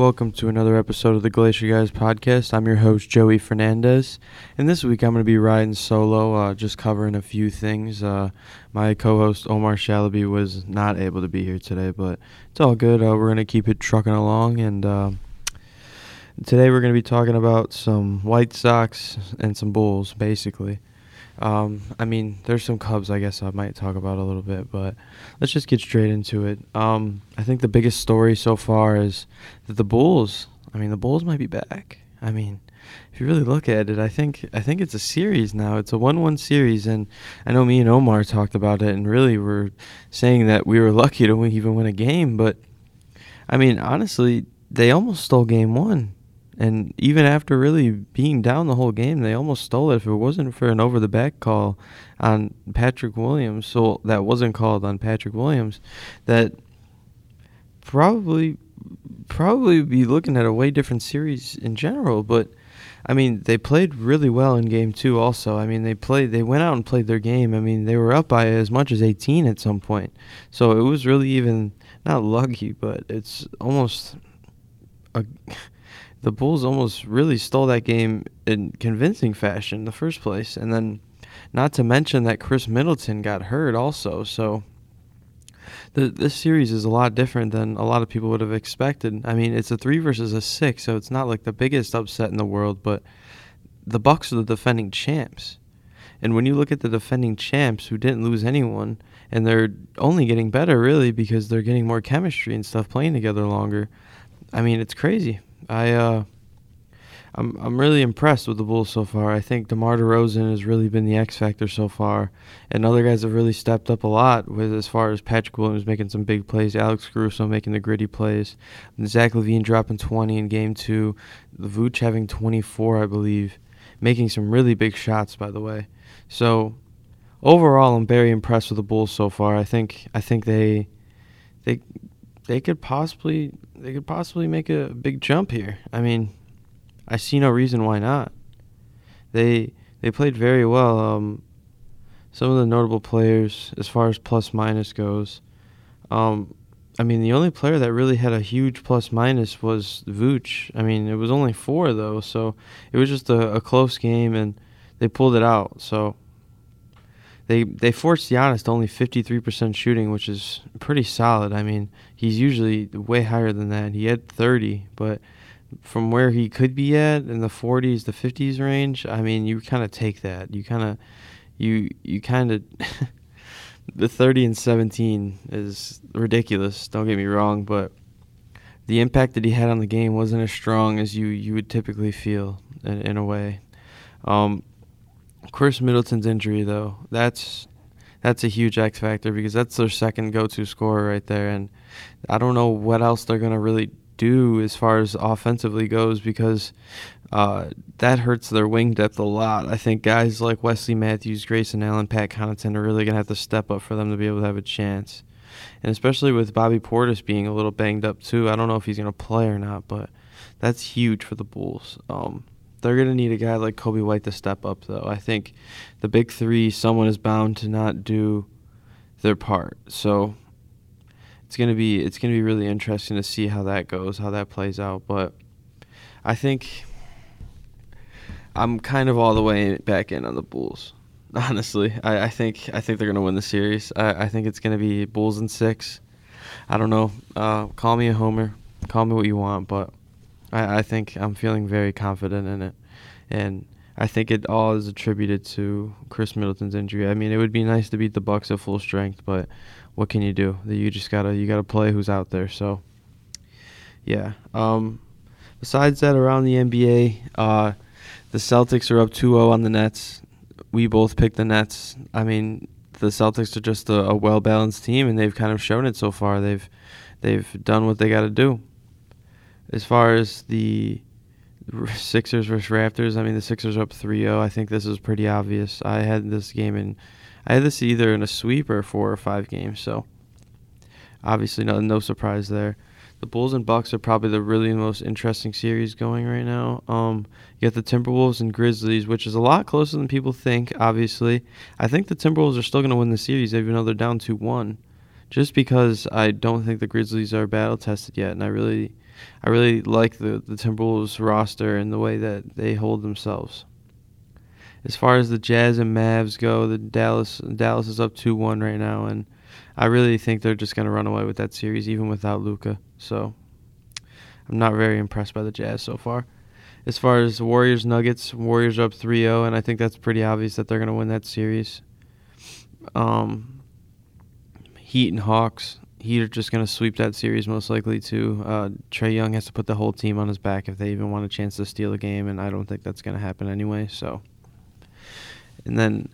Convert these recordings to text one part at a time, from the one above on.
Welcome to another episode of the Glacier Guys podcast. I'm your host, Joey Fernandez. And this week I'm going to be riding solo, uh, just covering a few things. Uh, my co host, Omar Shalaby, was not able to be here today, but it's all good. Uh, we're going to keep it trucking along. And uh, today we're going to be talking about some White Sox and some Bulls, basically. Um, I mean, there's some Cubs I guess I might talk about a little bit, but let's just get straight into it. Um, I think the biggest story so far is that the Bulls. I mean, the Bulls might be back. I mean, if you really look at it, I think I think it's a series now. It's a one-one series, and I know me and Omar talked about it, and really we're saying that we were lucky to even win a game. But I mean, honestly, they almost stole game one. And even after really being down the whole game, they almost stole it. If it wasn't for an over the back call on Patrick Williams, so that wasn't called on Patrick Williams, that probably probably be looking at a way different series in general. But I mean, they played really well in game two. Also, I mean, they played. They went out and played their game. I mean, they were up by as much as 18 at some point. So it was really even not lucky, but it's almost a the Bulls almost really stole that game in convincing fashion in the first place. And then, not to mention that Khris Middleton got hurt also. So, the, this series is a lot different than a lot of people would have expected. I mean, it's a three versus a six, so it's not like the biggest upset in the world, but the Bucks are the defending champs. And when you look at the defending champs who didn't lose anyone, and they're only getting better really because they're getting more chemistry and stuff playing together longer. I mean, it's crazy. I uh, I'm I'm really impressed with the Bulls so far. I think DeMar DeRozan has really been the X factor so far, and other guys have really stepped up a lot with as far as Patrick Williams making some big plays, Alex Caruso making the gritty plays, Zach LaVine dropping 20 in Game Two, the Vooch having 24, I believe, making some really big shots by the way. So overall, I'm very impressed with the Bulls so far. I think I think they they they could possibly they could possibly make a big jump here. I mean, I see no reason why not. They they played very well. Um, some of the notable players, as far as plus minus goes, um, I mean, the only player that really had a huge plus minus was Vooch. I mean, it was only four though, so it was just a, a close game, and they pulled it out. So they they forced Giannis to only 53% shooting, which is pretty solid. I mean, he's usually way higher than that. He had 30, but from where he could be at in the 40s, the 50s range, I mean, you kind of take that. You kind of you you kind of the 30 and 17 is ridiculous. Don't get me wrong, but the impact that he had on the game wasn't as strong as you you would typically feel in, in a way. Um, Khris Middleton's injury, though, that's that's a huge X factor because that's their second go-to scorer right there, and I don't know what else they're gonna really do as far as offensively goes because uh, that hurts their wing depth a lot. I think guys like Wesley Matthews, Grayson Allen, Pat Connaughton are really gonna have to step up for them to be able to have a chance, and especially with Bobby Portis being a little banged up too. I don't know if he's gonna play or not, but that's huge for the Bulls. Um, they're going to need a guy like Coby White to step up, though. I think the big three, someone is bound to not do their part. So it's going to be it's going to be really interesting to see how that goes, how that plays out. But I think I'm kind of all the way back in on the Bulls. Honestly, I, I think I think they're going to win the series. I, I think it's going to be Bulls in six. I don't know. Uh, call me a homer. Call me what you want, but I, I think I'm feeling very confident in it, and I think it all is attributed to Khris Middleton's injury. I mean, it would be nice to beat the Bucks at full strength, but what can you do? You just gotta you gotta play who's out there. So, yeah. Um, besides that, around the NBA, uh, the Celtics are up 2-0 on the Nets. We both picked the Nets. I mean, the Celtics are just a, a well balanced team, and they've kind of shown it so far. They've they've done what they got to do as far as the Sixers versus Raptors, I mean the Sixers up 3-0. I think this is pretty obvious. I had this game in I had this either in a sweep or four or five games, so obviously no no surprise there. The Bulls and Bucks are probably the really most interesting series going right now. Um, you got the Timberwolves and Grizzlies, which is a lot closer than people think. Obviously, I think the Timberwolves are still going to win the series, even though they're down two one, just because I don't think the Grizzlies are battle tested yet, and I really, I really like the the Timberwolves roster and the way that they hold themselves. As far as the Jazz and Mavs go, the Dallas Dallas is up two one right now, and I really think they're just gonna run away with that series even without Luka. So I'm not very impressed by the Jazz so far. As far as the Warriors Nuggets, Warriors up 3-0, and I think that's pretty obvious that they're gonna win that series. Um, Heat and Hawks. Heat are just going to sweep that series most likely too. Uh, Trae Young has to put the whole team on his back if they even want a chance to steal a game, and I don't think that's going to happen anyway. So, and then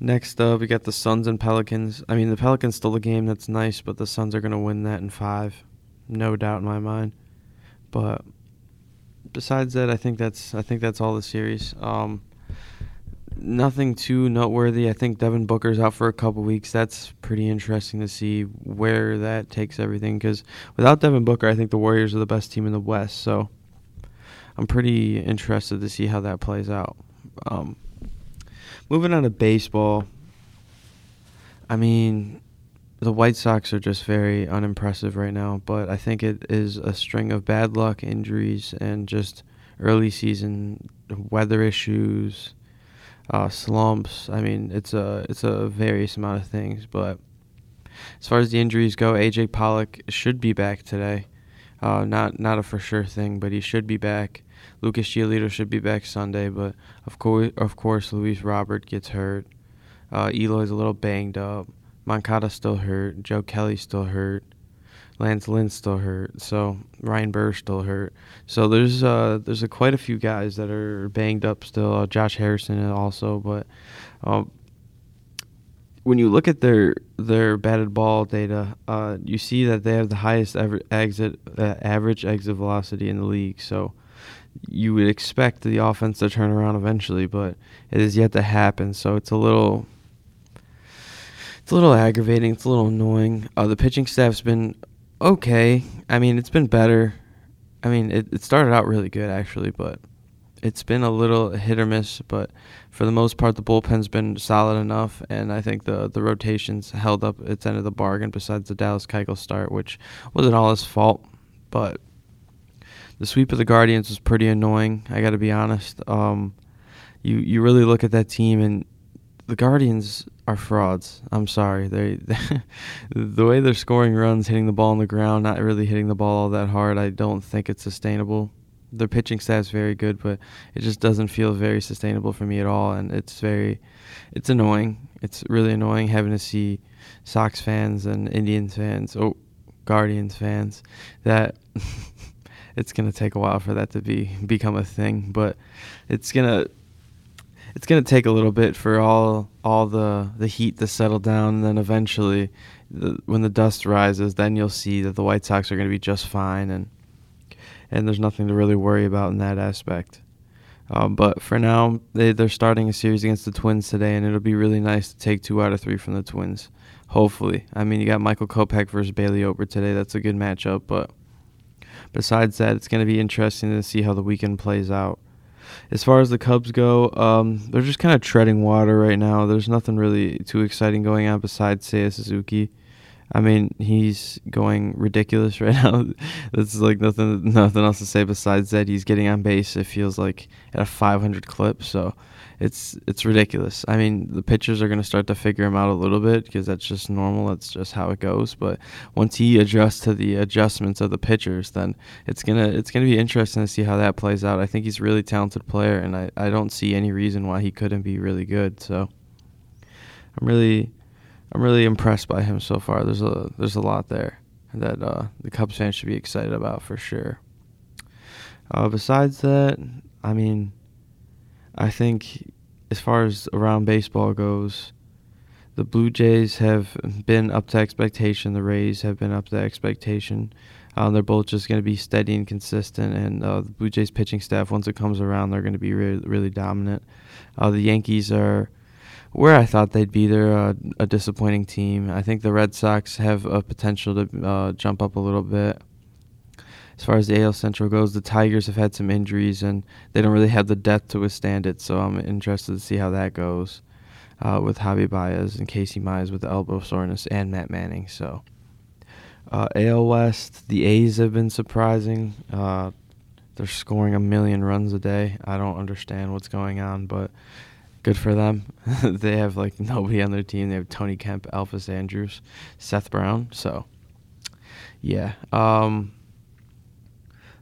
next up we got the Suns and Pelicans. I mean, the Pelicans stole a game that's nice, but the Suns are going to win that in five, no doubt in my mind. But besides that, I think that's I think that's all the series. Um, nothing too noteworthy. I think Devin Booker's out for a couple weeks. That's pretty interesting to see where that takes everything. Because without Devin Booker, I think the Warriors are the best team in the West. So I'm pretty interested to see how that plays out. Um, moving on to baseball. I mean, the White Sox are just very unimpressive right now, but I think it is a string of bad luck, injuries, and just early season weather issues uh, slumps. I mean, it's a it's a various amount of things. But as far as the injuries go, AJ Pollock should be back today. Uh, not not a for sure thing, but he should be back. Lucas Giolito should be back Sunday, but of course, of course, Luis Robert gets hurt. Uh, Eloy's a little banged up. Moncada's still hurt. Joe Kelly's still hurt. Lance Lynn still hurt, so Ryan Burr still hurt. So there's uh there's a, quite a few guys that are banged up still. Uh, Josh Harrison also, but um, when you look at their their batted ball data, uh, you see that they have the highest ever exit uh, average exit velocity in the league. So you would expect the offense to turn around eventually, but it is yet to happen. So it's a little it's a little aggravating. It's a little annoying. Uh, the pitching staff's been okay. I mean, it's been better. I mean, it, it started out really good actually, but it's been a little hit or miss. But for the most part, the bullpen's been solid enough, and I think the the rotations held up its end of the bargain. Besides the Dallas Keuchel start, which wasn't all his fault, but the sweep of the Guardians was pretty annoying. I got to be honest. Um, you you really look at that team and the Guardians are frauds. I'm sorry. They, the way they're scoring runs, hitting the ball on the ground, not really hitting the ball all that hard. I don't think it's sustainable. Their pitching staff's very good, but it just doesn't feel very sustainable for me at all, and it's very, it's annoying. It's really annoying having to see Sox fans and Indians fans, oh, Guardians fans, that it's gonna take a while for that to be become a thing, but it's gonna it's gonna take a little bit for all all the the heat to settle down, and then eventually, the, when the dust rises, then you'll see that the White Sox are gonna be just fine, and and there's nothing to really worry about in that aspect. Um, but for now, they they're starting a series against the Twins today, and it'll be really nice to take two out of three from the Twins. Hopefully, I mean you got Michael Kopech versus Bailey Ober today. That's a good matchup, but besides that, it's going to be interesting to see how the weekend plays out as far as the Cubs go, um, they're just kind of treading water right now. There's nothing really too exciting going on besides Seiya Suzuki. I mean, he's going ridiculous right now. There's like nothing, nothing else to say besides that. He's getting on base. It feels like at a 500 clip. So it's it's ridiculous. I mean, the pitchers are going to start to figure him out a little bit because that's just normal. That's just how it goes. But once he adjusts to the adjustments of the pitchers, then it's gonna it's gonna be interesting to see how that plays out. I think he's a really talented player, and I, I don't see any reason why he couldn't be really good. So I'm really I'm really impressed by him so far. There's a there's a lot there that uh, the Cubs fans should be excited about for sure. Uh, besides that, I mean I think as far as around baseball goes, the Blue Jays have been up to expectation. The Rays have been up to expectation. Um, they're both just going to be steady and consistent. And uh, the Blue Jays pitching staff, once it comes around, they're going to be really, really dominant. Uh, the Yankees are where I thought they'd be. They're a, a, disappointing team. I think the Red Sox have a potential to uh, jump up a little bit as far as the AL Central goes, the Tigers have had some injuries and they don't really have the depth to withstand it. So I'm interested to see how that goes. uh, with Javi Baez and Casey Mize with the elbow soreness and Matt Manning. So, uh, AL West, the A's have been surprising. Uh, they're scoring a million runs a day. I don't understand what's going on, but good for them. they have like nobody on their team. They have Tony Kemp, Elvis Andrus, Seth Brown. So, yeah. Um,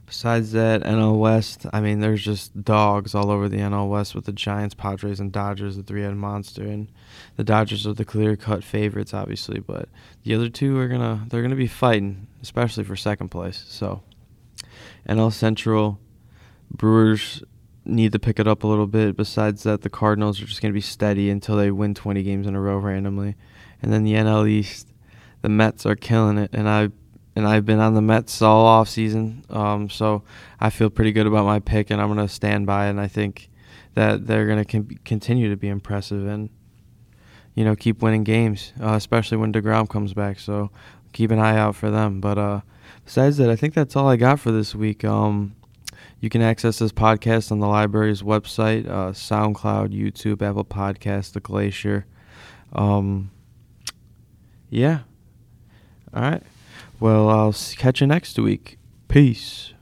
besides that, NL West, I mean, there's just dogs all over the NL West with the Giants, Padres, and Dodgers, the three headed monster. And the Dodgers are the clear cut favorites, obviously, but the other two are gonna they're gonna be fighting, especially for second place. So, NL Central, Brewers need to pick it up a little bit. Besides that, the Cardinals are just gonna be steady until they win 20 games in a row randomly. And then the NL East, the Mets are killing it, and I and I've been on the Mets all off season. Um, so I feel pretty good about my pick, and I'm going to stand by it. And I think that they're going to con- continue to be impressive and you know keep winning games, uh, especially when Degrom comes back. So keep an eye out for them. But uh, besides that, I think that's all I got for this week. Um, you can access this podcast on the library's website, uh, SoundCloud, YouTube, Apple Podcasts, The Glacier. Um, yeah. All right. Well, I'll catch you next week. Peace.